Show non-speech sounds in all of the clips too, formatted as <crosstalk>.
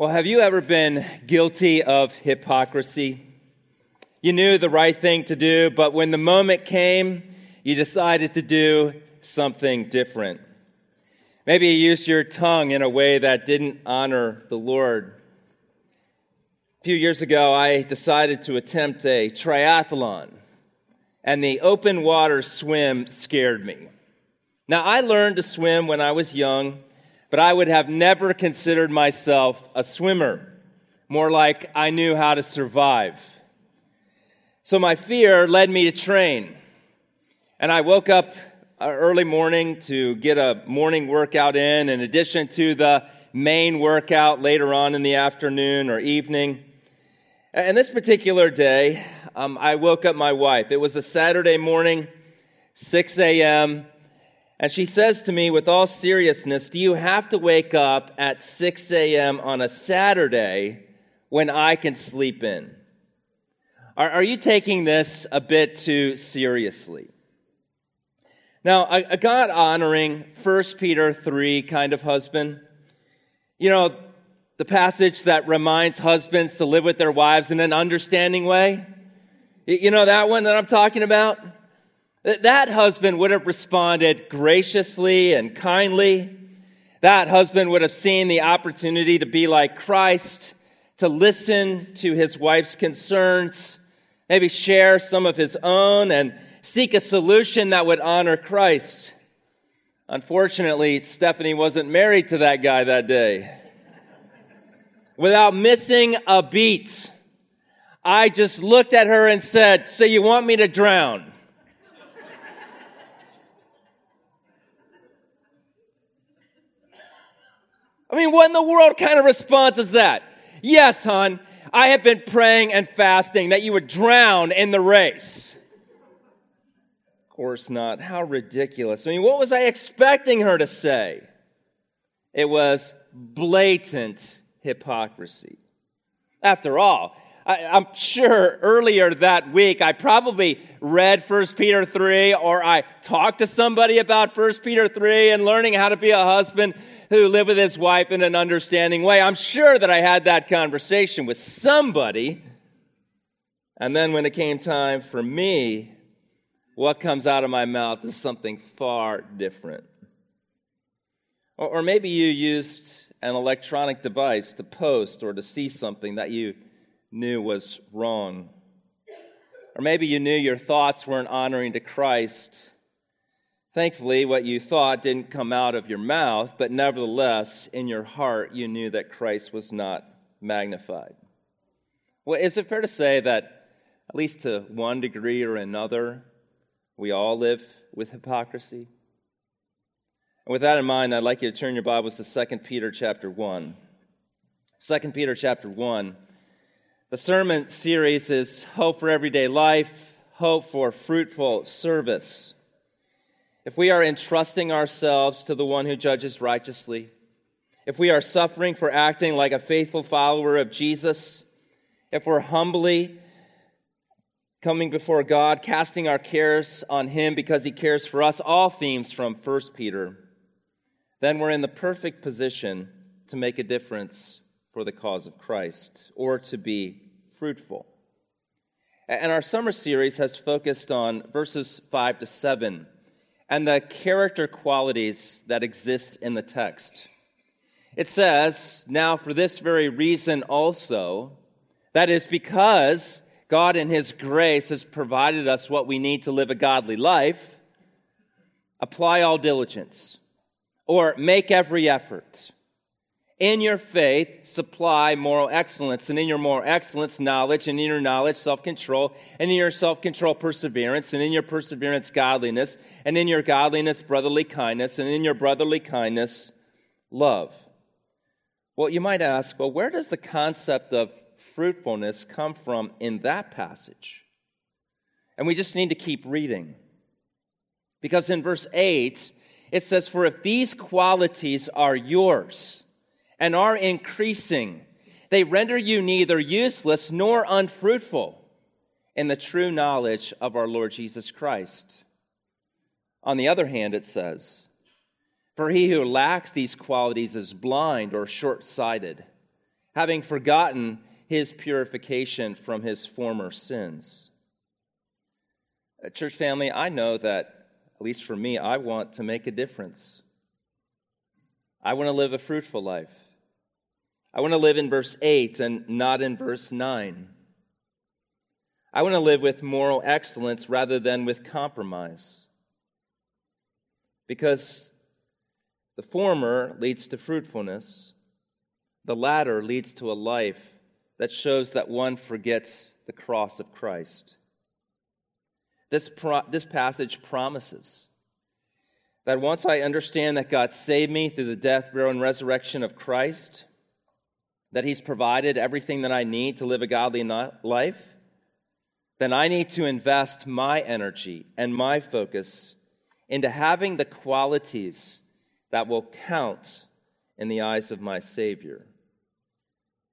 Well, have you ever been guilty of hypocrisy? You knew the right thing to do, but when the moment came, you decided to do something different. Maybe you used your tongue in a way that didn't honor the Lord. A few years ago, I decided to attempt a triathlon, and the open water swim scared me. Now, I learned to swim when I was young but I would have never considered myself a swimmer. More like I knew how to survive. So my fear led me to train. And I woke up uh, early morning to get a morning workout in, in addition to the main workout later on in the afternoon or evening. And this particular day, um, I woke up my wife. It was a Saturday morning, 6 a.m. And she says to me with all seriousness, Do you have to wake up at 6 a.m. on a Saturday when I can sleep in? Are, are you taking this a bit too seriously? Now, a, a God honoring 1 Peter 3 kind of husband, you know, the passage that reminds husbands to live with their wives in an understanding way. You know that one that I'm talking about? That husband would have responded graciously and kindly. That husband would have seen the opportunity to be like Christ, to listen to his wife's concerns, maybe share some of his own, and seek a solution that would honor Christ. Unfortunately, Stephanie wasn't married to that guy that day. Without missing a beat, I just looked at her and said, So you want me to drown? I mean, what in the world kind of response is that? Yes, hon, I have been praying and fasting that you would drown in the race. Of course not. How ridiculous. I mean, what was I expecting her to say? It was blatant hypocrisy. After all, I, am sure earlier that week I probably read 1 Peter 3 or I talked to somebody about 1 Peter 3 and learning how to be a husband who lived with his wife in an understanding way. I'm sure that I had that conversation with somebody. And then when it came time for me, what comes out of my mouth is something far different. Or, or maybe you used an electronic device to post or to see something that you knew was wrong. Or maybe you knew your thoughts weren't honoring to Christ Thankfully, what you thought didn't come out of your mouth, but nevertheless, in your heart, you knew that Christ was not magnified. Well, is it fair to say that, at least to one degree or another, we all live with hypocrisy? And with that in mind, I'd like you to turn your Bibles to 2 Peter chapter 1. 2 Peter chapter 1. The sermon series is Hope for Everyday Life, Hope for Fruitful Service if we are entrusting ourselves to the one who judges righteously, if we are suffering for acting like a faithful follower of Jesus, if we're humbly coming before God, casting our cares on Him because He cares for us, all themes from 1 Peter, then we're in the perfect position to make a difference for the cause of Christ or to be fruitful. And our summer series has focused on verses 5 to 7 and the character qualities that exist in the text. It says, Now for this very reason also, that is because God in His grace has provided us what we need to live a godly life, apply all diligence, or make every effort in your faith, supply moral excellence, and in your moral excellence, knowledge, and in your knowledge, self control, and in your self control, perseverance, and in your perseverance, godliness, and in your godliness, brotherly kindness, and in your brotherly kindness, love. Well, you might ask, well, where does the concept of fruitfulness come from in that passage? And we just need to keep reading. Because in verse 8, it says, For if these qualities are yours, and are increasing. They render you neither useless nor unfruitful in the true knowledge of our Lord Jesus Christ. On the other hand, it says, For he who lacks these qualities is blind or short sighted, having forgotten his purification from his former sins. Uh, church family, I know that, at least for me, I want to make a difference. I want to live a fruitful life. I want to live in verse 8 and not in verse 9. I want to live with moral excellence rather than with compromise. Because the former leads to fruitfulness, the latter leads to a life that shows that one forgets the cross of Christ. This, pro- this passage promises that once I understand that God saved me through the death, burial, and resurrection of Christ, that He's provided everything that I need to live a godly life, then I need to invest my energy and my focus into having the qualities that will count in the eyes of my Savior.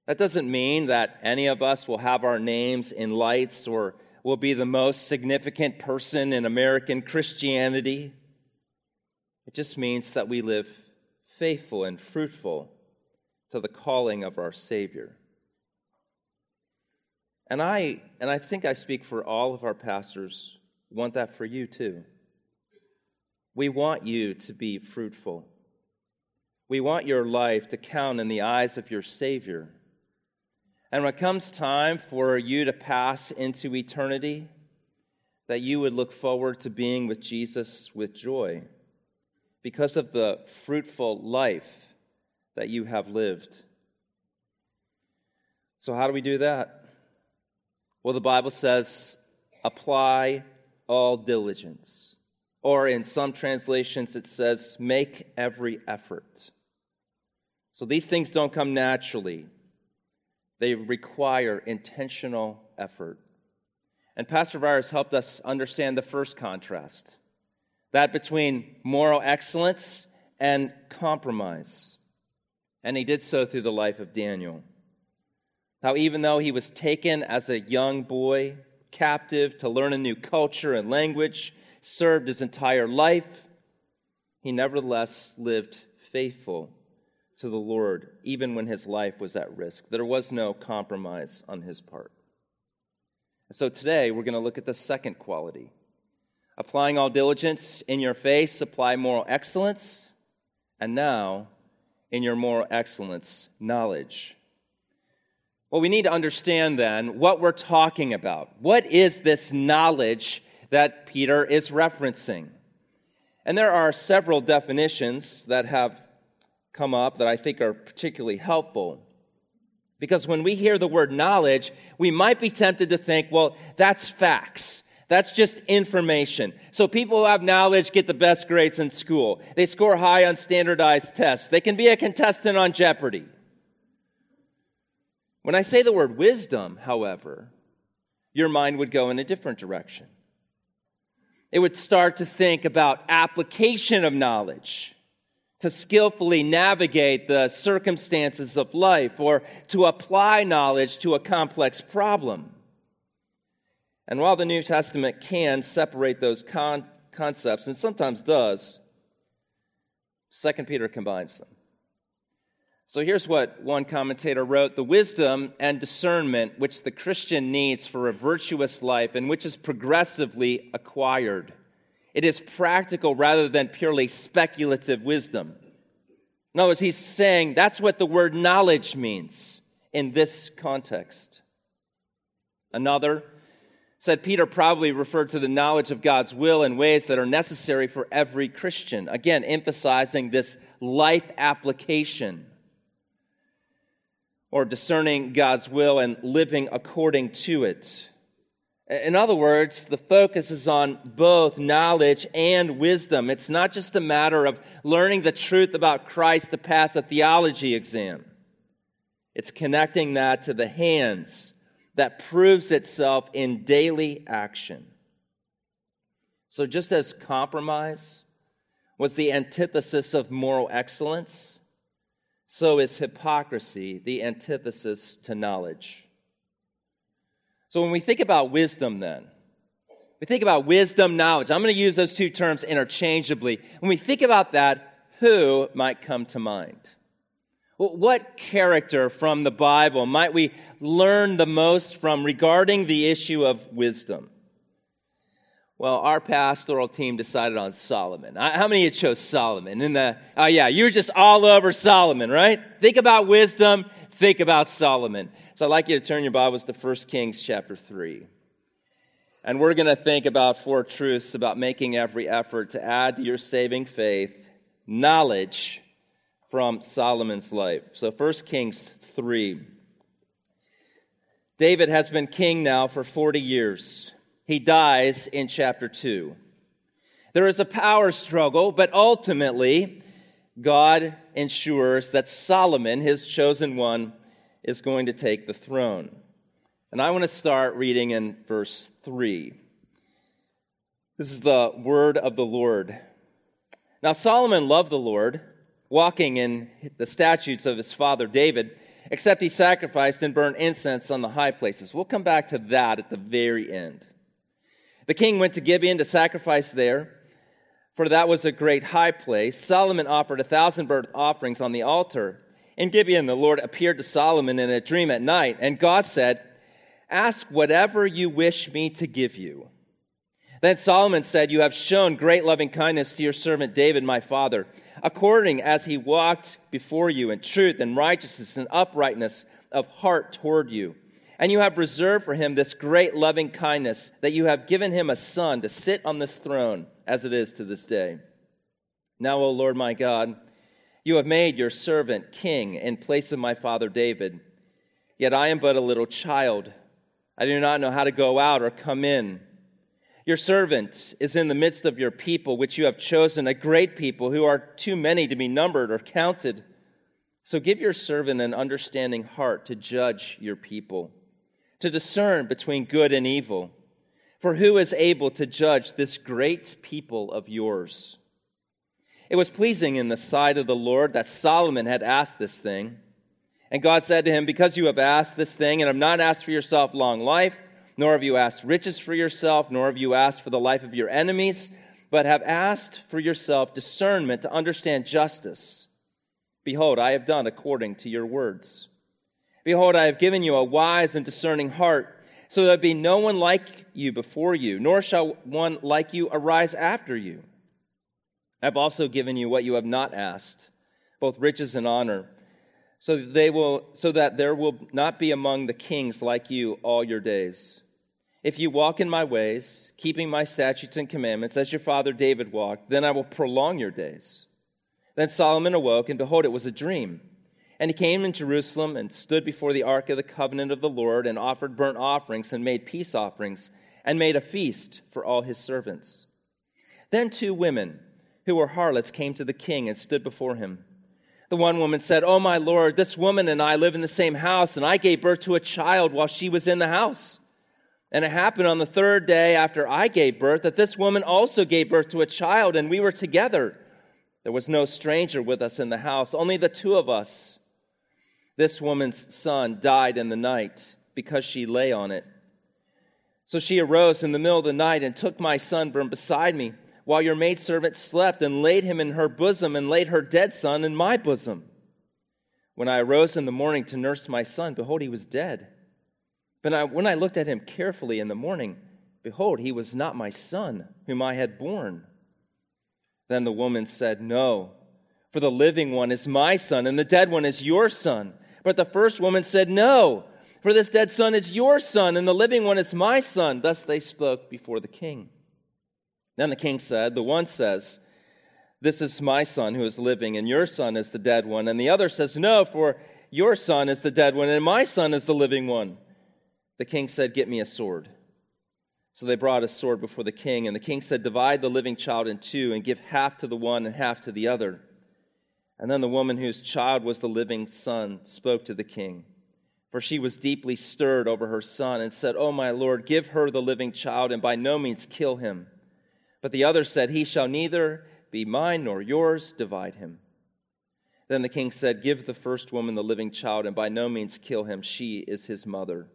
That doesn't mean that any of us will have our names in lights or will be the most significant person in American Christianity. It just means that we live faithful and fruitful to the calling of our Savior. And I, and I think I speak for all of our pastors, want that for you too. We want you to be fruitful. We want your life to count in the eyes of your Savior. And when it comes time for you to pass into eternity, that you would look forward to being with Jesus with joy because of the fruitful life that you have lived. So, how do we do that? Well, the Bible says, apply all diligence. Or in some translations, it says, make every effort. So these things don't come naturally. They require intentional effort. And Pastor Viars helped us understand the first contrast that between moral excellence and compromise. And he did so through the life of Daniel. How, even though he was taken as a young boy, captive to learn a new culture and language, served his entire life, he nevertheless lived faithful to the Lord, even when his life was at risk. There was no compromise on his part. So today, we're going to look at the second quality. Applying all diligence in your faith, apply moral excellence, and now, in your moral excellence, knowledge. Well, we need to understand then what we're talking about. What is this knowledge that Peter is referencing? And there are several definitions that have come up that I think are particularly helpful. Because when we hear the word knowledge, we might be tempted to think, well, that's facts. That's just information. So people who have knowledge get the best grades in school. They score high on standardized tests. They can be a contestant on Jeopardy. When I say the word wisdom, however, your mind would go in a different direction. It would start to think about application of knowledge to skillfully navigate the circumstances of life or to apply knowledge to a complex problem. And while the New Testament can separate those con- concepts, and sometimes does, 2 Peter combines them. So here's what one commentator wrote The wisdom and discernment which the Christian needs for a virtuous life and which is progressively acquired it is practical rather than purely speculative wisdom. In other words, he's saying that's what the word knowledge means in this context. Another said Peter probably referred to the knowledge of God's will in ways that are necessary for every Christian. Again, emphasizing this life application or discerning God's will and living according to it. In other words, the focus is on both knowledge and wisdom. It's not just a matter of learning the truth about Christ to pass a theology exam. It's connecting that to the hands that proves itself in daily action. So, just as compromise was the antithesis of moral excellence, so is hypocrisy the antithesis to knowledge. So when we think about wisdom, then, we think about wisdom, knowledge. I'm going to use those two terms interchangeably. When we think about that, who might come to mind? What character from the Bible might we learn the most from regarding the issue of wisdom? Well, our pastoral team decided on Solomon. How many of you chose Solomon? In the oh yeah, you're just all over Solomon, right? Think about wisdom. Think about Solomon. So I'd like you to turn your Bibles to 1 Kings chapter three, and we're going to think about four truths about making every effort to add to your saving faith knowledge from Solomon's life. So 1 Kings three. David has been king now for 40 years. He dies in chapter 2. There is a power struggle, but ultimately, God ensures that Solomon, his chosen one, is going to take the throne. And I want to start reading in verse 3. This is the word of the Lord. Now, Solomon loved the Lord, walking in the statutes of his father David, except he sacrificed and burned incense on the high places. We'll come back to that at the very end. The king went to Gibeon to sacrifice there, for that was a great high place. Solomon offered a thousand burnt offerings on the altar. In Gibeon, the Lord appeared to Solomon in a dream at night, and God said, Ask whatever you wish me to give you. Then Solomon said, You have shown great loving kindness to your servant David, my father, according as he walked before you in truth and righteousness and uprightness of heart toward you. And you have reserved for him this great loving kindness, that you have given him a son to sit on this throne, as it is to this day. Now, O Lord my God, you have made your servant king in place of my father David. Yet I am but a little child. I do not know how to go out or come in. Your servant is in the midst of your people, which you have chosen, a great people who are too many to be numbered or counted. So give your servant an understanding heart to judge your people to discern between good and evil. For who is able to judge this great people of yours? It was pleasing in the sight of the Lord that Solomon had asked this thing. And God said to him, Because you have asked this thing, and have not asked for yourself long life, nor have you asked riches for yourself, nor have you asked for the life of your enemies, but have asked for yourself discernment to understand justice. Behold, I have done according to your words. Behold, I have given you a wise and discerning heart, so there be no one like you before you, nor shall one like you arise after you. I have also given you what you have not asked, both riches and honor, so that, they will, so that there will not be among the kings like you all your days. If you walk in my ways, keeping my statutes and commandments, as your father David walked, then I will prolong your days. Then Solomon awoke, and behold, it was a dream. And he came in Jerusalem and stood before the ark of the covenant of the Lord and offered burnt offerings and made peace offerings and made a feast for all his servants. Then two women who were harlots came to the king and stood before him. The one woman said, Oh, my Lord, this woman and I live in the same house, and I gave birth to a child while she was in the house. And it happened on the third day after I gave birth that this woman also gave birth to a child, and we were together. There was no stranger with us in the house, only the two of us. This woman's son died in the night because she lay on it. So she arose in the middle of the night and took my son from beside me while your maidservant slept and laid him in her bosom and laid her dead son in my bosom. When I arose in the morning to nurse my son, behold, he was dead. But I, when I looked at him carefully in the morning, behold, he was not my son, whom I had born. Then the woman said, No, for the living one is my son, and the dead one is your son. But the first woman said, No, for this dead son is your son, and the living one is my son. Thus they spoke before the king. Then the king said, The one says, This is my son who is living, and your son is the dead one. And the other says, No, for your son is the dead one, and my son is the living one. The king said, Get me a sword. So they brought a sword before the king, and the king said, Divide the living child in two, and give half to the one and half to the other. And then the woman whose child was the living son spoke to the king, for she was deeply stirred over her son, and said, Oh, my Lord, give her the living child, and by no means kill him. But the other said, He shall neither be mine nor yours, divide him. Then the king said, Give the first woman the living child, and by no means kill him. She is his mother.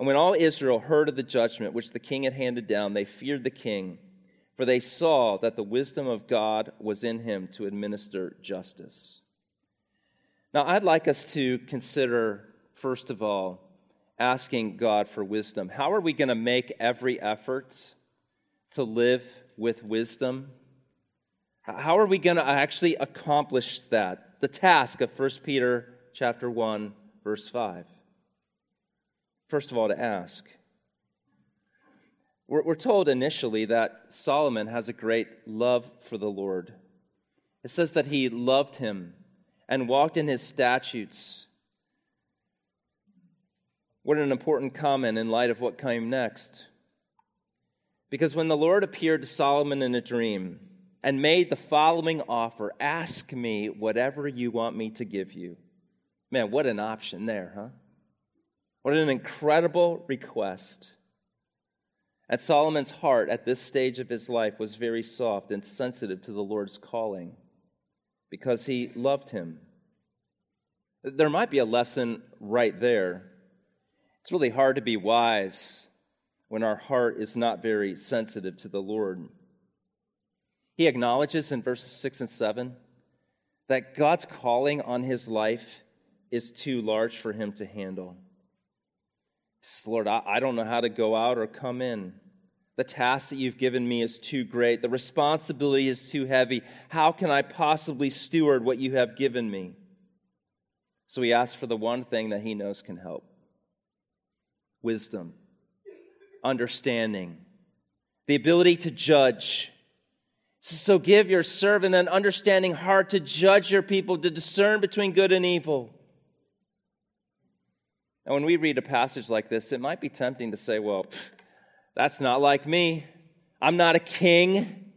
And when all Israel heard of the judgment which the king had handed down, they feared the king for they saw that the wisdom of God was in him to administer justice. Now, I'd like us to consider, first of all, asking God for wisdom. How are we going to make every effort to live with wisdom? How are we going to actually accomplish that? The task of 1 Peter chapter 1 verse 5. First of all to ask. We're, we're told initially that Solomon has a great love for the Lord. It says that he loved him and walked in his statutes. What an important comment in light of what came next. Because when the Lord appeared to Solomon in a dream and made the following offer Ask me whatever you want me to give you. Man, what an option there, huh? What an incredible request. And Solomon's heart at this stage of his life was very soft and sensitive to the Lord's calling because he loved him. There might be a lesson right there. It's really hard to be wise when our heart is not very sensitive to the Lord. He acknowledges in verses 6 and 7 that God's calling on his life is too large for him to handle. Lord, I, I don't know how to go out or come in. The task that you've given me is too great. The responsibility is too heavy. How can I possibly steward what you have given me? So he asks for the one thing that he knows can help wisdom understanding, the ability to judge. So give your servant an understanding heart to judge your people, to discern between good and evil. And when we read a passage like this, it might be tempting to say, well, <sniffs> that's not like me. I'm not a king.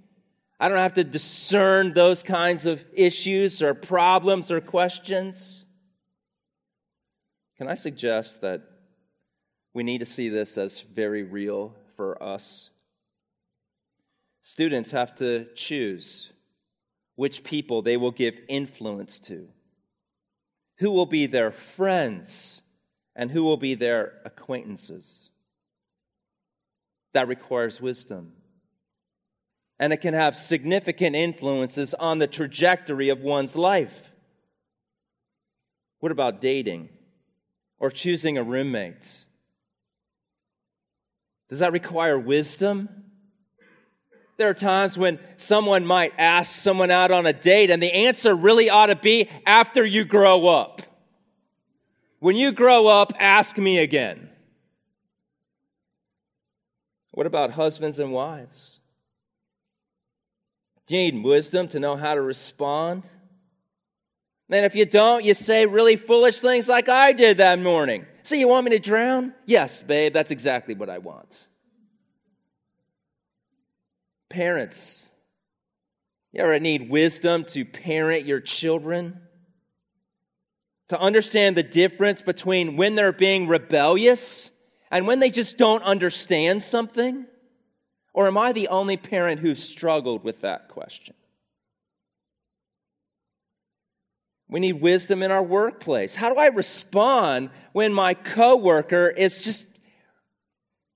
I don't have to discern those kinds of issues or problems or questions. Can I suggest that we need to see this as very real for us. Students have to choose which people they will give influence to, who will be their friends, and who will be their acquaintances. That requires wisdom. And it can have significant influences on the trajectory of one's life. What about dating or choosing a roommate? Does that require wisdom? There are times when someone might ask someone out on a date, and the answer really ought to be after you grow up. When you grow up, ask me again. What about husbands and wives? Do you need wisdom to know how to respond? And if you don't, you say really foolish things like I did that morning. So you want me to drown? Yes, babe, that's exactly what I want. Parents, you ever need wisdom to parent your children? To understand the difference between when they're being rebellious and when they just don't understand something? Or am I the only parent who struggled with that question? We need wisdom in our workplace. How do I respond when my coworker is just,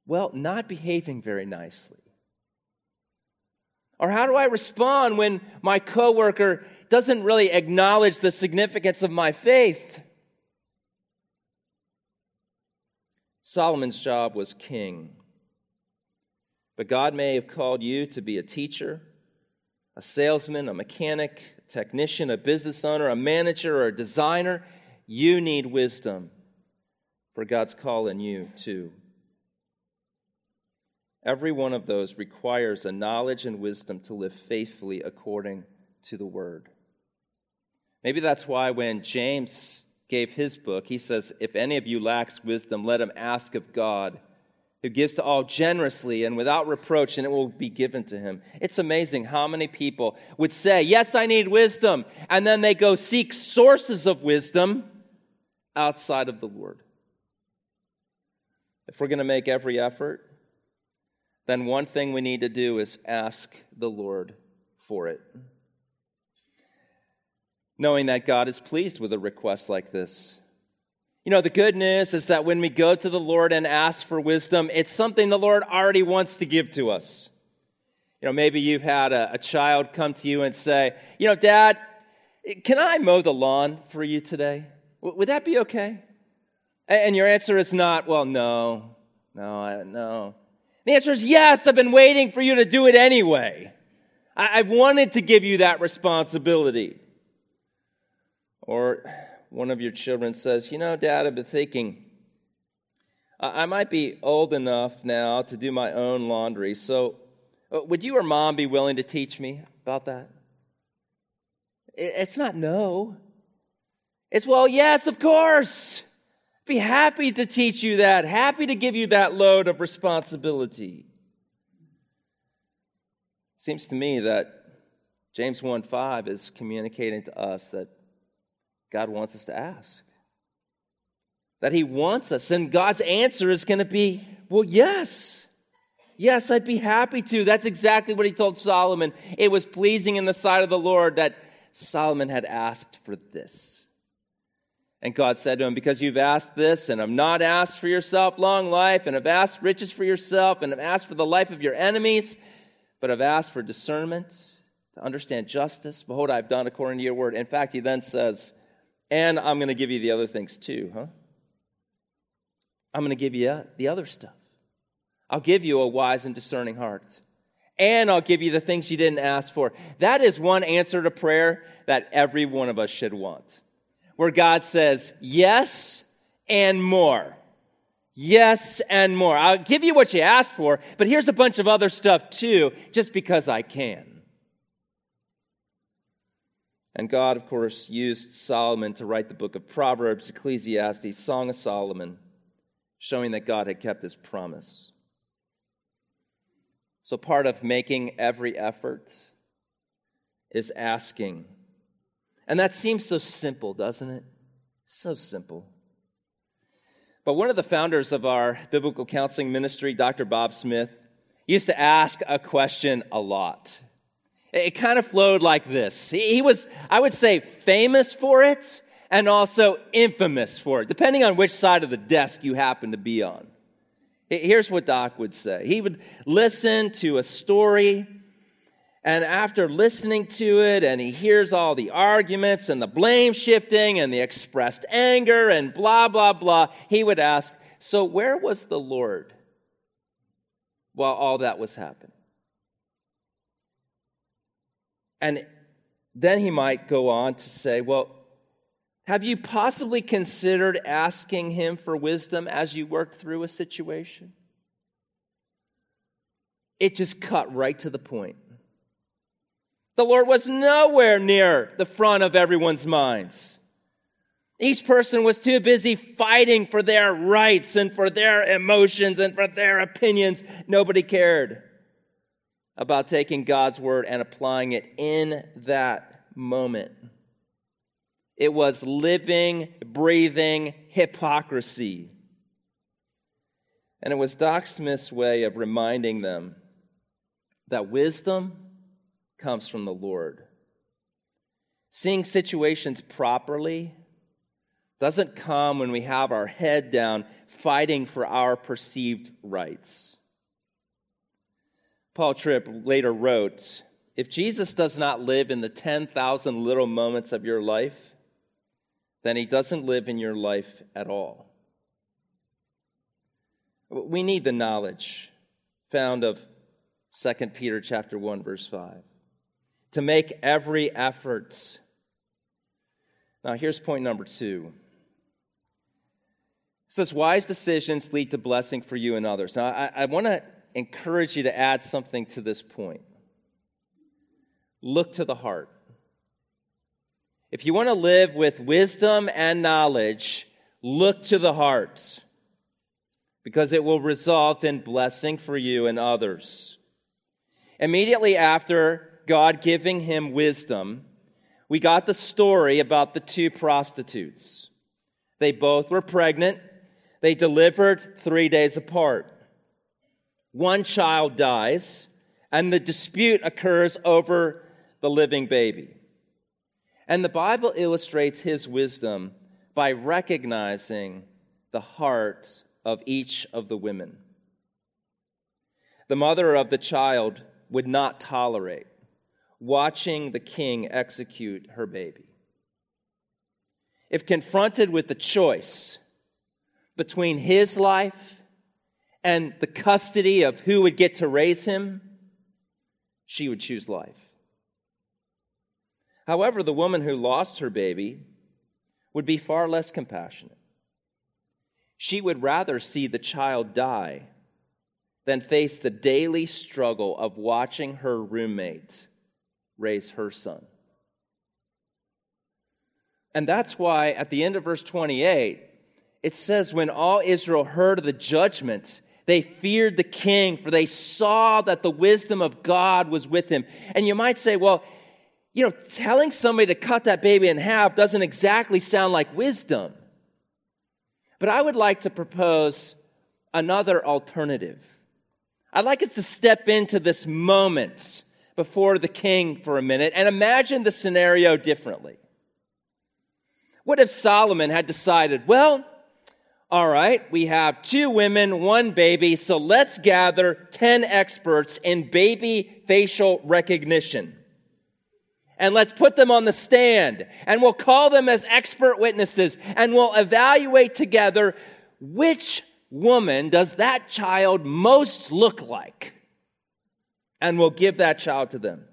well, not behaving very nicely? Or how do I respond when my coworker doesn't really acknowledge the significance of my faith? Solomon's job was king. But God may have called you to be a teacher, a salesman, a mechanic, technician, a business owner, a manager, or a designer, you need wisdom for God's call in you too. Every one of those requires a knowledge and wisdom to live faithfully according to the word. Maybe that's why when James gave his book, he says, If any of you lacks wisdom, let him ask of God who gives to all generously and without reproach, and it will be given to him. It's amazing how many people would say, Yes, I need wisdom, and then they go seek sources of wisdom outside of the Lord. If we're going to make every effort, then one thing we need to do is ask the Lord for it. Knowing that God is pleased with a request like this. You know, the good news is that when we go to the Lord and ask for wisdom, it's something the Lord already wants to give to us. You know, maybe you've had a, a child come to you and say, You know, Dad, Can I mow the lawn for you today? Would that be okay? And your answer is not, well, no, no, I, no. The answer is yes, I've been waiting for you to do it anyway. I've wanted to give you that responsibility. Or one of your children says, You know, Dad, I've been thinking, I might be old enough now to do my own laundry, so uh, would you or mom be willing to teach me about that? It's not no. It's, well, yes, of course. Be happy to teach you that, happy to give you that load of responsibility. Seems to me that James 1 5 is communicating to us that God wants us to ask. That He wants us. And God's answer is going to be, well, yes. Yes, I'd be happy to. That's exactly what He told Solomon. It was pleasing in the sight of the Lord that Solomon had asked for this. And God said to him, Because you've asked this, and have not asked for yourself long life, and have asked riches for yourself, and have asked for the life of your enemies, but have asked for discernment to understand justice, behold, I've done according to your word. In fact, he then says, And I'm going to give you the other things too, huh? I'm going to give you uh, the other stuff. I'll give you a wise and discerning heart and I'll give you the things you didn't ask for. That is one answer to prayer that every one of us should want. Where God says, yes and more. Yes and more. I'll give you what you asked for, but here's a bunch of other stuff too, just because I can. And God, of course, used Solomon to write the book of Proverbs, Ecclesiastes, Song of Solomon, showing that God had kept his promise. So, part of making every effort is asking. And that seems so simple, doesn't it? So simple. But one of the founders of our biblical counseling ministry, Dr. Bob Smith, used to ask a question a lot. It kind of flowed like this. He was, I would say, famous for it and also infamous for it, depending on which side of the desk you happen to be on. Here's what Doc would say he would listen to a story, and after listening to it, and he hears all the arguments and the blame shifting and the expressed anger and blah, blah, blah, he would ask, So, where was the Lord while all that was happening? And then he might go on to say, Well, have you possibly considered asking him for wisdom as you worked through a situation? It just cut right to the point. The Lord was nowhere near the front of everyone's minds. Each person was too busy fighting for their rights and for their emotions and for their opinions. Nobody cared about taking God's word and applying it in that moment. It was living, breathing hypocrisy. And it was Doc Smith's way of reminding them that wisdom comes from the Lord. Seeing situations properly doesn't come when we have our head down fighting for our perceived rights. Paul Tripp later wrote If Jesus does not live in the 10,000 little moments of your life, then he doesn't live in your life at all. We need the knowledge found of 2 Peter chapter 1 verse 5 to make every effort. Now here's point number 2. It says wise decisions lead to blessing for you and others. Now I, I want to encourage you to add something to this point. Look to the heart. If you want to live with wisdom and knowledge, look to the heart because it will result in blessing for you and others. Immediately after God giving him wisdom, we got the story about the two prostitutes. They both were pregnant. They delivered three days apart. One child dies, and the dispute occurs over the living baby. And the Bible illustrates his wisdom by recognizing the heart of each of the women. The mother of the child would not tolerate watching the king execute her baby. if confronted with the choice between his life and the custody of who would get to raise him, she would choose life. However, the woman who lost her baby would be far less compassionate. She would rather see the child die than face the daily struggle of watching her roommate raise her son. And that's why at the end of verse 28, it says, When all Israel heard of the judgment, they feared the king, for they saw that the wisdom of God was with him. And you might say, well, you know, telling somebody to cut that baby in half doesn't exactly sound like wisdom. But I would like to propose another alternative. I'd like us to step into this moment before the king for a minute and imagine the scenario differently. What if Solomon had decided, well, all right, we have two women, one baby, so let's gather 10 experts in baby facial recognition. And let's put them on the stand and we'll call them as expert witnesses and we'll evaluate together which woman does that child most look like? And we'll give that child to them.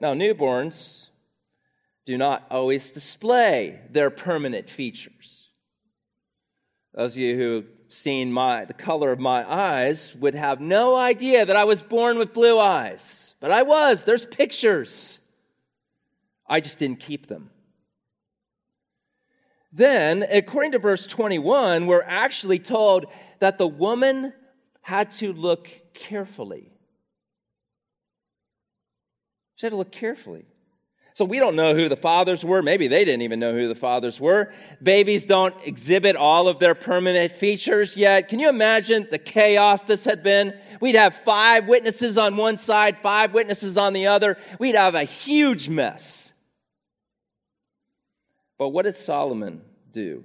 Now, newborns do not always display their permanent features. Those of you who've seen my, the color of my eyes would have no idea that I was born with blue eyes. But I was. There's pictures. I just didn't keep them. Then, according to verse 21, we're actually told that the woman had to look carefully. She had to look carefully. So we don't know who the fathers were. Maybe they didn't even know who the fathers were. Babies don't exhibit all of their permanent features yet. Can you imagine the chaos this had been? We'd have five witnesses on one side, five witnesses on the other. We'd have a huge mess. But what did Solomon do?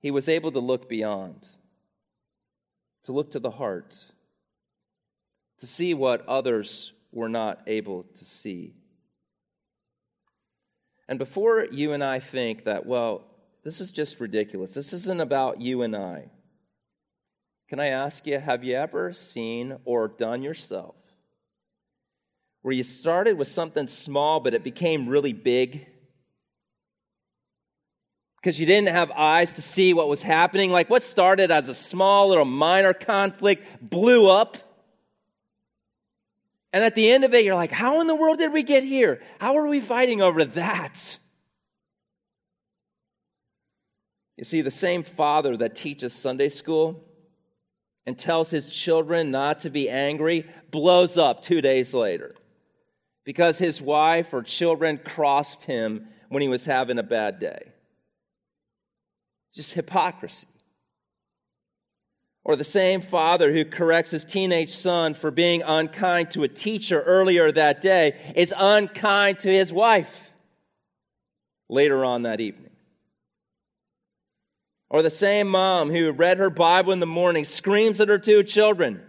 He was able to look beyond, to look to the heart, to see what others were not able to see. And before you and I think that, well, this is just ridiculous, this isn't about you and I, can I ask you, have you ever seen or done yourself where you started with something small, but it became really big? Because you didn't have eyes to see what was happening. Like what started as a small little minor conflict blew up and at the end of it, you're like, how in the world did we get here? How are we fighting over that? You see, the same father that teaches Sunday school and tells his children not to be angry blows up two days later because his wife or children crossed him when he was having a bad day. Just hypocrisy. Or the same father who corrects his teenage son for being unkind to a teacher earlier that day is unkind to his wife later on that evening. Or the same mom who read her Bible in the morning screams at her two children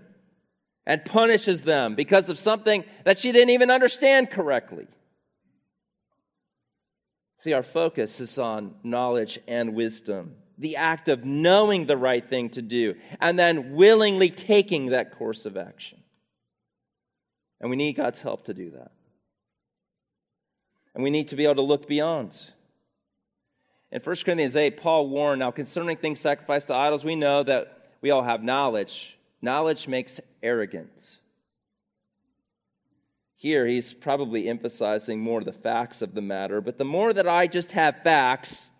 and punishes them because of something that she didn't even understand correctly. See, our focus is on knowledge and wisdom the act of knowing the right thing to do and then willingly taking that course of action. And we need God's help to do that. And we need to be able to look beyond. In 1 Corinthians 8, Paul warned now concerning things sacrificed to idols, we know that we all have knowledge. Knowledge makes arrogant. Here, he's probably emphasizing more the facts of the matter, but the more that I just have facts,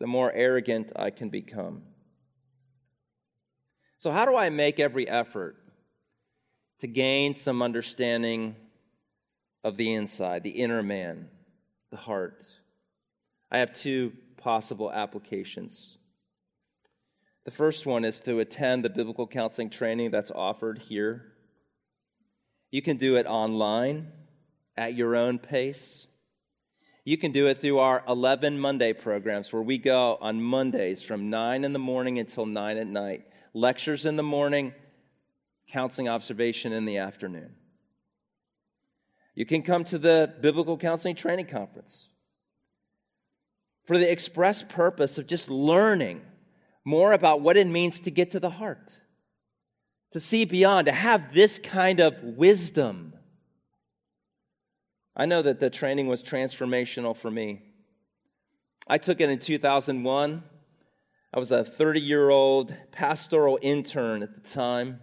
the more arrogant I can become. So, how do I make every effort to gain some understanding of the inside, the inner man, the heart? I have two possible applications. The first one is to attend the biblical counseling training that's offered here. You can do it online at your own pace. You can do it through our 11 Monday programs where we go on Mondays from 9 in the morning until 9 at night. Lectures in the morning, counseling observation in the afternoon. You can come to the Biblical Counseling Training Conference. for the express purpose of just learning more about what it means to get to the heart, to see beyond, to have this kind of wisdom. I know that the training was transformational for me. I took it in 2001. I was a 30 year old pastoral intern at the time.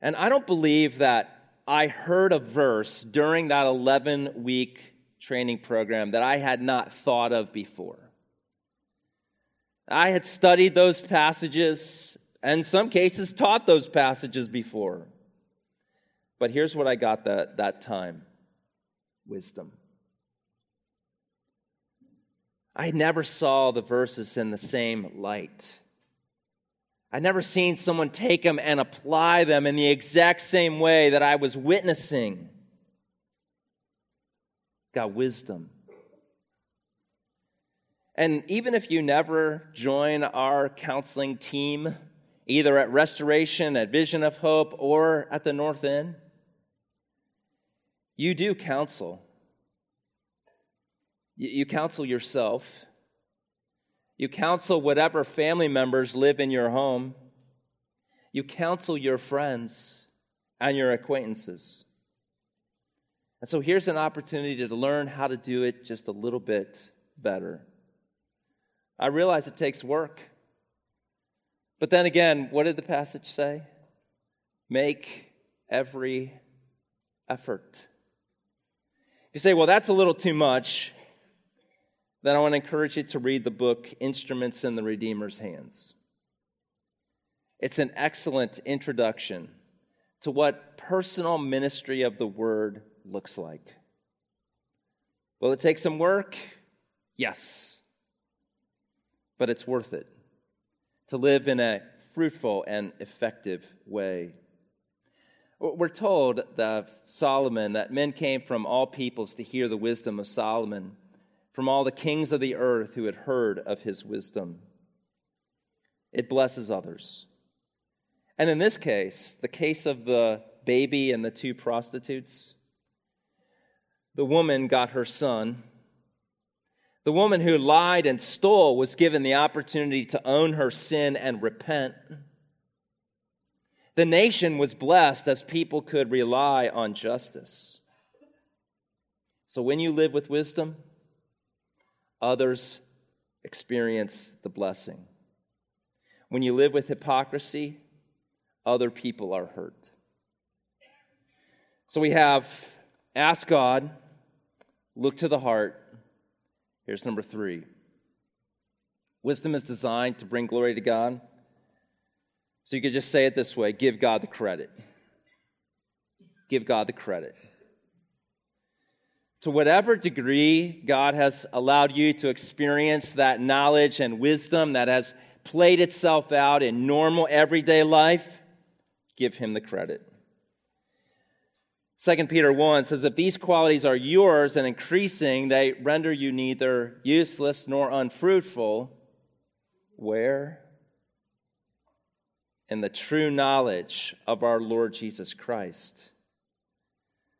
And I don't believe that I heard a verse during that 11 week training program that I had not thought of before. I had studied those passages, and some cases taught those passages before. But here's what I got that, that time wisdom. I never saw the verses in the same light. I'd never seen someone take them and apply them in the exact same way that I was witnessing. Got wisdom. And even if you never join our counseling team, either at Restoration, at Vision of Hope, or at the North End, you do counsel. You counsel yourself. You counsel whatever family members live in your home. You counsel your friends and your acquaintances. And so here's an opportunity to learn how to do it just a little bit better. I realize it takes work. But then again, what did the passage say? Make every effort. You say, well, that's a little too much then I want to encourage you to read the book Instruments in the Redeemer's Hands. It's an excellent introduction to what personal ministry of the word looks like. Will it take some work? Yes. But it's worth it to live in a fruitful and effective way. We're told that Solomon, that men came from all peoples to hear the wisdom of Solomon from all the kings of the earth who had heard of his wisdom. It blesses others. And in this case, the case of the baby and the two prostitutes, the woman got her son. The woman who lied and stole was given the opportunity to own her sin and repent. The nation was blessed as people could rely on justice. So when you live with wisdom, others experience the blessing. When you live with hypocrisy, other people are hurt. So we have ask God, look to the heart. Here's number three wisdom is designed to bring glory to God. So you could just say it this way give God the credit. Give God the credit to whatever degree God has allowed you to experience that knowledge and wisdom that has played itself out in normal everyday life, give him the credit. 2 Peter 1 says, If these qualities are yours and increasing, they render you neither useless nor unfruitful. Where? In the true knowledge of our Lord Jesus Christ.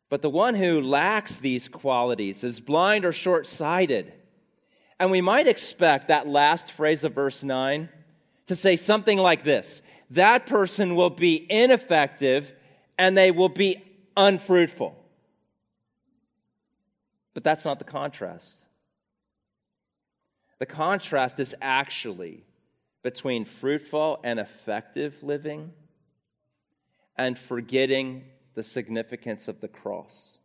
But the one who lacks these qualities is blind or short sighted. And we might expect that last phrase of verse 9 to say something like this that person will be ineffective and they will be unfruitful. But that's not the contrast. The contrast is actually between fruitful and effective living and forgetting the significance of the cross.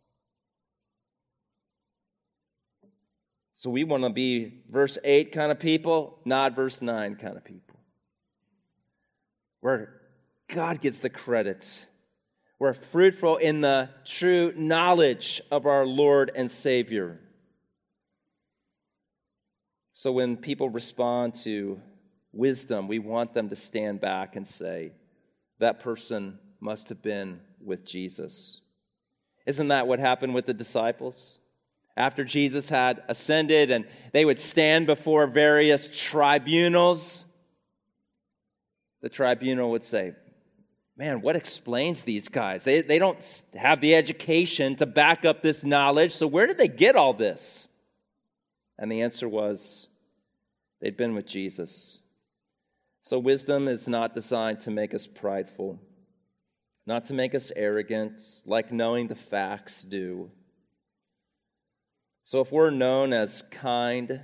So we want to be verse 8 kind of people, not verse 9 kind of people. Where God gets the credit. We're fruitful in the true knowledge of our Lord and Savior. So when people respond to wisdom, we want them to stand back and say, that person must have been with Jesus. Isn't that what happened with the disciples? After Jesus had ascended and they would stand before various tribunals, the tribunal would say, Man, what explains these guys? They, they don't have the education to back up this knowledge, so where did they get all this? And the answer was they'd been with Jesus. So, wisdom is not designed to make us prideful, not to make us arrogant, like knowing the facts do. So, if we're known as kind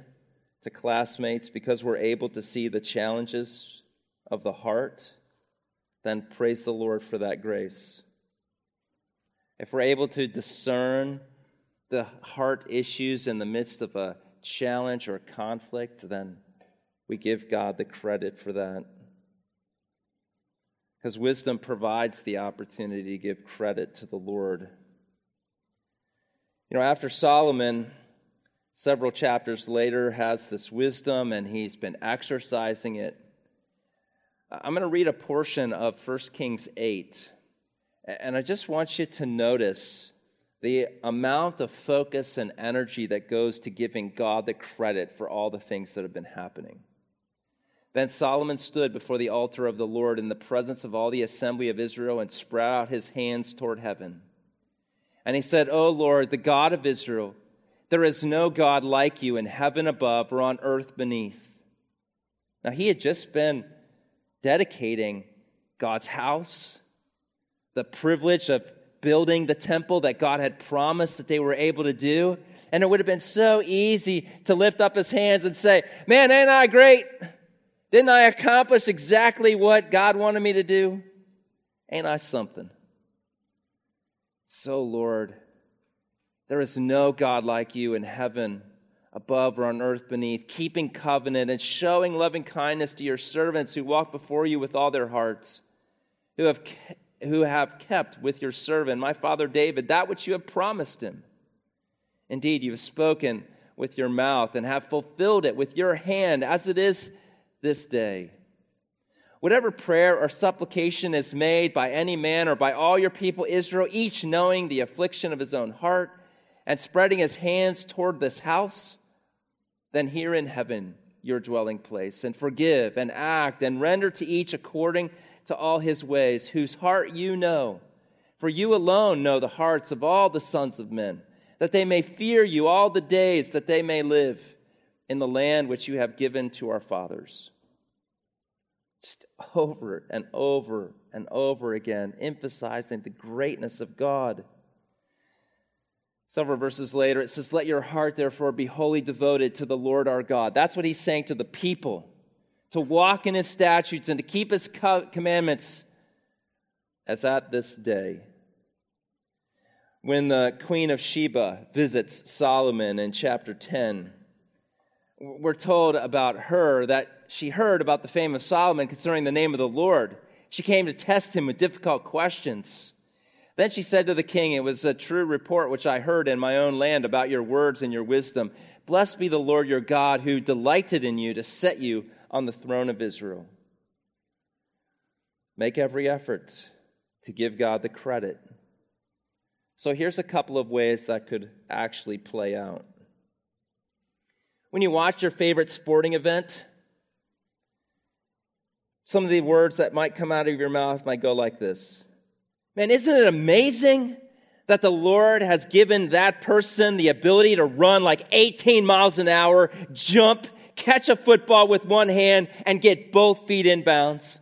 to classmates because we're able to see the challenges of the heart, then praise the Lord for that grace. If we're able to discern the heart issues in the midst of a challenge or conflict, then we give God the credit for that. Because wisdom provides the opportunity to give credit to the Lord. You know, after Solomon, several chapters later, has this wisdom and he's been exercising it. I'm going to read a portion of 1 Kings 8, and I just want you to notice the amount of focus and energy that goes to giving God the credit for all the things that have been happening. Then Solomon stood before the altar of the Lord in the presence of all the assembly of Israel and spread out his hands toward heaven. And he said, O Lord, the God of Israel, there is no God like you in heaven above or on earth beneath. Now, he had just been dedicating God's house, the privilege of building the temple that God had promised that they were able to do. And it would have been so easy to lift up his hands and say, Man, ain't I great? Didn't I accomplish exactly what God wanted me to do? Ain't I something? So, Lord, there is no God like you in heaven above or on earth beneath, keeping covenant and showing loving kindness to your servants who walk before you with all their hearts, who have who have kept with your servant, my father David, that which you have promised him. Indeed, you have spoken with your mouth and have fulfilled it with your hand, as it is this day. Whatever prayer or supplication is made by any man or by all your people Israel, each knowing the affliction of his own heart and spreading his hands toward this house, then hear in heaven your dwelling place, and forgive and act and render to each according to all his ways, whose heart you know. For you alone know the hearts of all the sons of men, that they may fear you all the days that they may live in the land which you have given to our fathers. Just over and over and over again, emphasizing the greatness of God. Several verses later, it says, Let your heart therefore be wholly devoted to the Lord our God. That's what he's saying to the people to walk in his statutes and to keep his commandments as at this day. When the Queen of Sheba visits Solomon in chapter 10, we're told about her that she heard about the fame of Solomon concerning the name of the Lord. She came to test him with difficult questions. Then she said to the king, It was a true report which I heard in my own land about your words and your wisdom. Blessed be the Lord your God, who delighted in you to set you on the throne of Israel. Make every effort to give God the credit. So here's a couple of ways that could actually play out. When you watch your favorite sporting event, some of the words that might come out of your mouth might go like this Man, isn't it amazing that the Lord has given that person the ability to run like 18 miles an hour, jump, catch a football with one hand, and get both feet in bounds?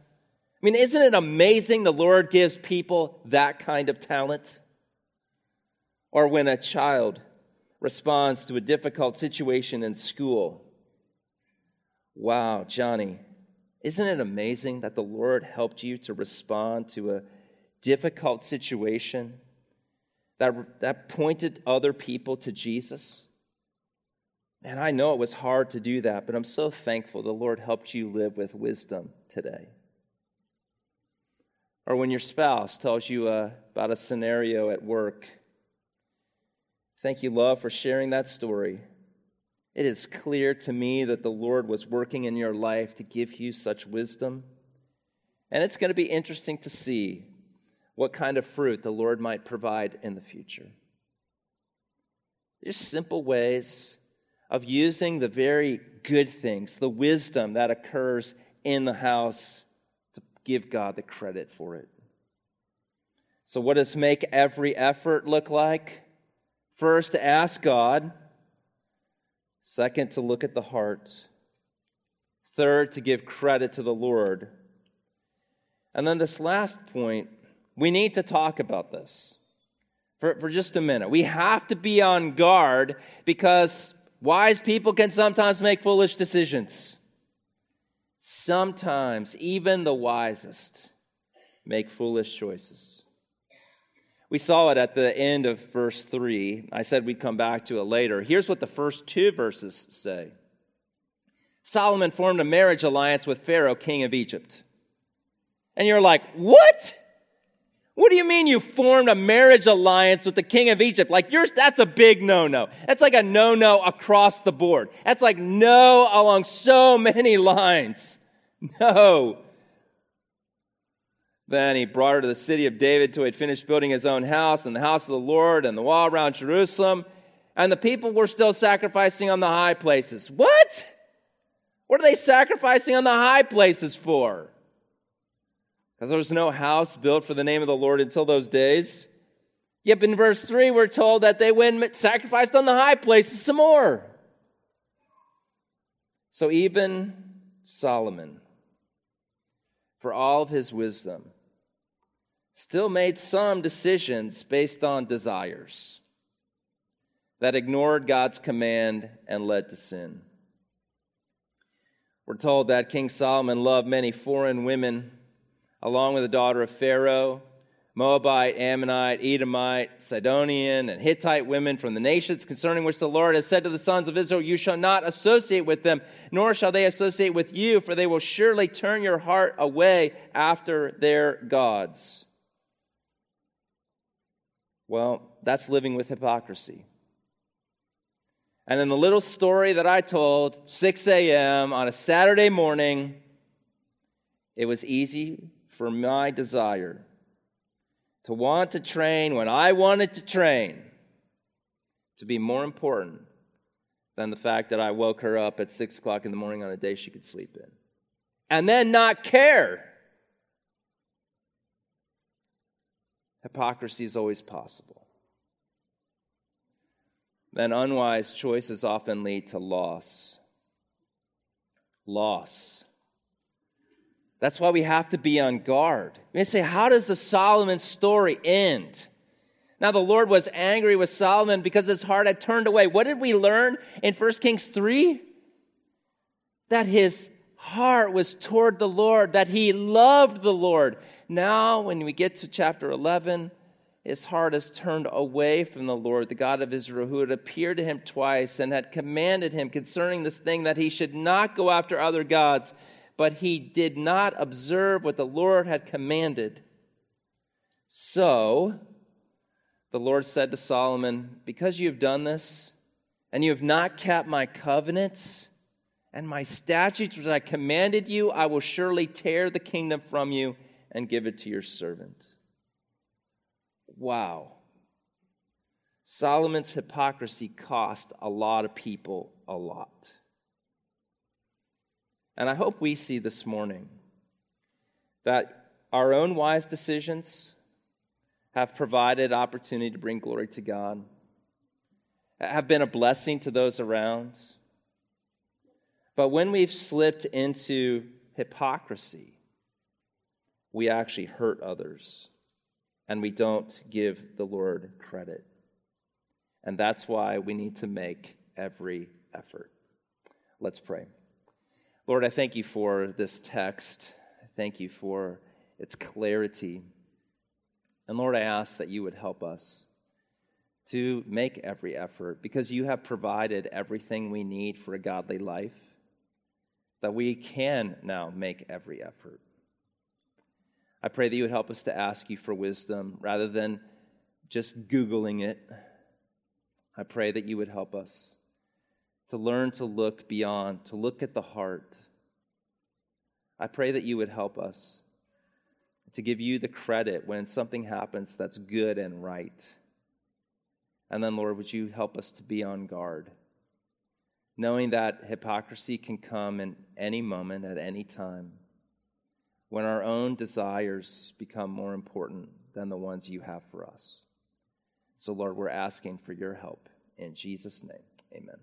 I mean, isn't it amazing the Lord gives people that kind of talent? Or when a child responds to a difficult situation in school. Wow, Johnny, isn't it amazing that the Lord helped you to respond to a difficult situation that, that pointed other people to Jesus? And I know it was hard to do that, but I'm so thankful the Lord helped you live with wisdom today. Or when your spouse tells you uh, about a scenario at work. Thank you, love, for sharing that story. It is clear to me that the Lord was working in your life to give you such wisdom. And it's going to be interesting to see what kind of fruit the Lord might provide in the future. There's simple ways of using the very good things, the wisdom that occurs in the house, to give God the credit for it. So, what does make every effort look like? First, to ask God. Second, to look at the heart. Third, to give credit to the Lord. And then this last point, we need to talk about this for, for just a minute. We have to be on guard because wise people can sometimes make foolish decisions. Sometimes, even the wisest make foolish choices. We saw it at the end of verse 3. I said we'd come back to it later. Here's what the first two verses say Solomon formed a marriage alliance with Pharaoh, king of Egypt. And you're like, what? What do you mean you formed a marriage alliance with the king of Egypt? Like yours, that's a big no-no. That's like a no-no across the board. That's like no along so many <laughs> lines. No. Then he brought her to the city of David till he had finished building his own house and the house of the Lord and the wall around Jerusalem. And the people were still sacrificing on the high places. What? What are they sacrificing on the high places for? Because there was no house built for the name of the Lord until those days. Yet in verse 3, we're told that they went and sacrificed on the high places some more. So even Solomon, for all of his wisdom, still made some decisions based on desires that ignored God's command and led to sin. We're told that King Solomon loved many foreign women, along with the daughter of Pharaoh, Moabite, Ammonite, Edomite, Sidonian, and Hittite women from the nations concerning which the Lord has said to the sons of Israel, You shall not associate with them, nor shall they associate with you, for they will surely turn your heart away after their gods. Well, that's living with hypocrisy. And in the little story that I told, 6 a.m. on a Saturday morning, it was easy for my desire to want to train when I wanted to train to be more important than the fact that I woke her up at 6 o'clock in the morning on a day she could sleep in. And then not care hypocrisy is always possible. Then unwise choices often lead to loss. Loss. That's why we have to be on guard. We say, how does the Solomon story end? Now, the Lord was angry with Solomon because his heart had turned away. What did we learn in 1 Kings 3? That his heart was toward the Lord, that he loved the Lord. Now, when we get to chapter 11, his heart has turned away from the Lord, the God of Israel, who had appeared to him twice and had commanded him concerning this thing that he should not go after other gods. But he did not observe what the Lord had commanded. So the Lord said to Solomon, Because you have done this, and you have not kept my covenants, and my statutes which I commanded you, I will surely tear the kingdom from you and give it to your servant. Wow. Solomon's hypocrisy cost a lot of people a lot. And I hope we see this morning that our own wise decisions have provided opportunity to bring glory to God, have been a blessing to those around but when we've slipped into hypocrisy, we actually hurt others and we don't give the Lord credit. And that's why we need to make every effort. Let's pray. Lord, I thank you for this text. Thank you for its clarity. And Lord, I ask that you would help us to make every effort because you have provided everything we need for a godly life that we can now make every effort. I pray that you would help us to ask you for wisdom rather than just Googling it. I pray that you would help us to learn to look beyond, to look at the heart. I pray that you would help us to give you the credit when something happens that's good and right. And then, Lord, would you help us to be on guard? Knowing that hypocrisy can come in any moment, at any time, when our own desires become more important than the ones you have for us. So, Lord, we're asking for your help. In Jesus' name, amen.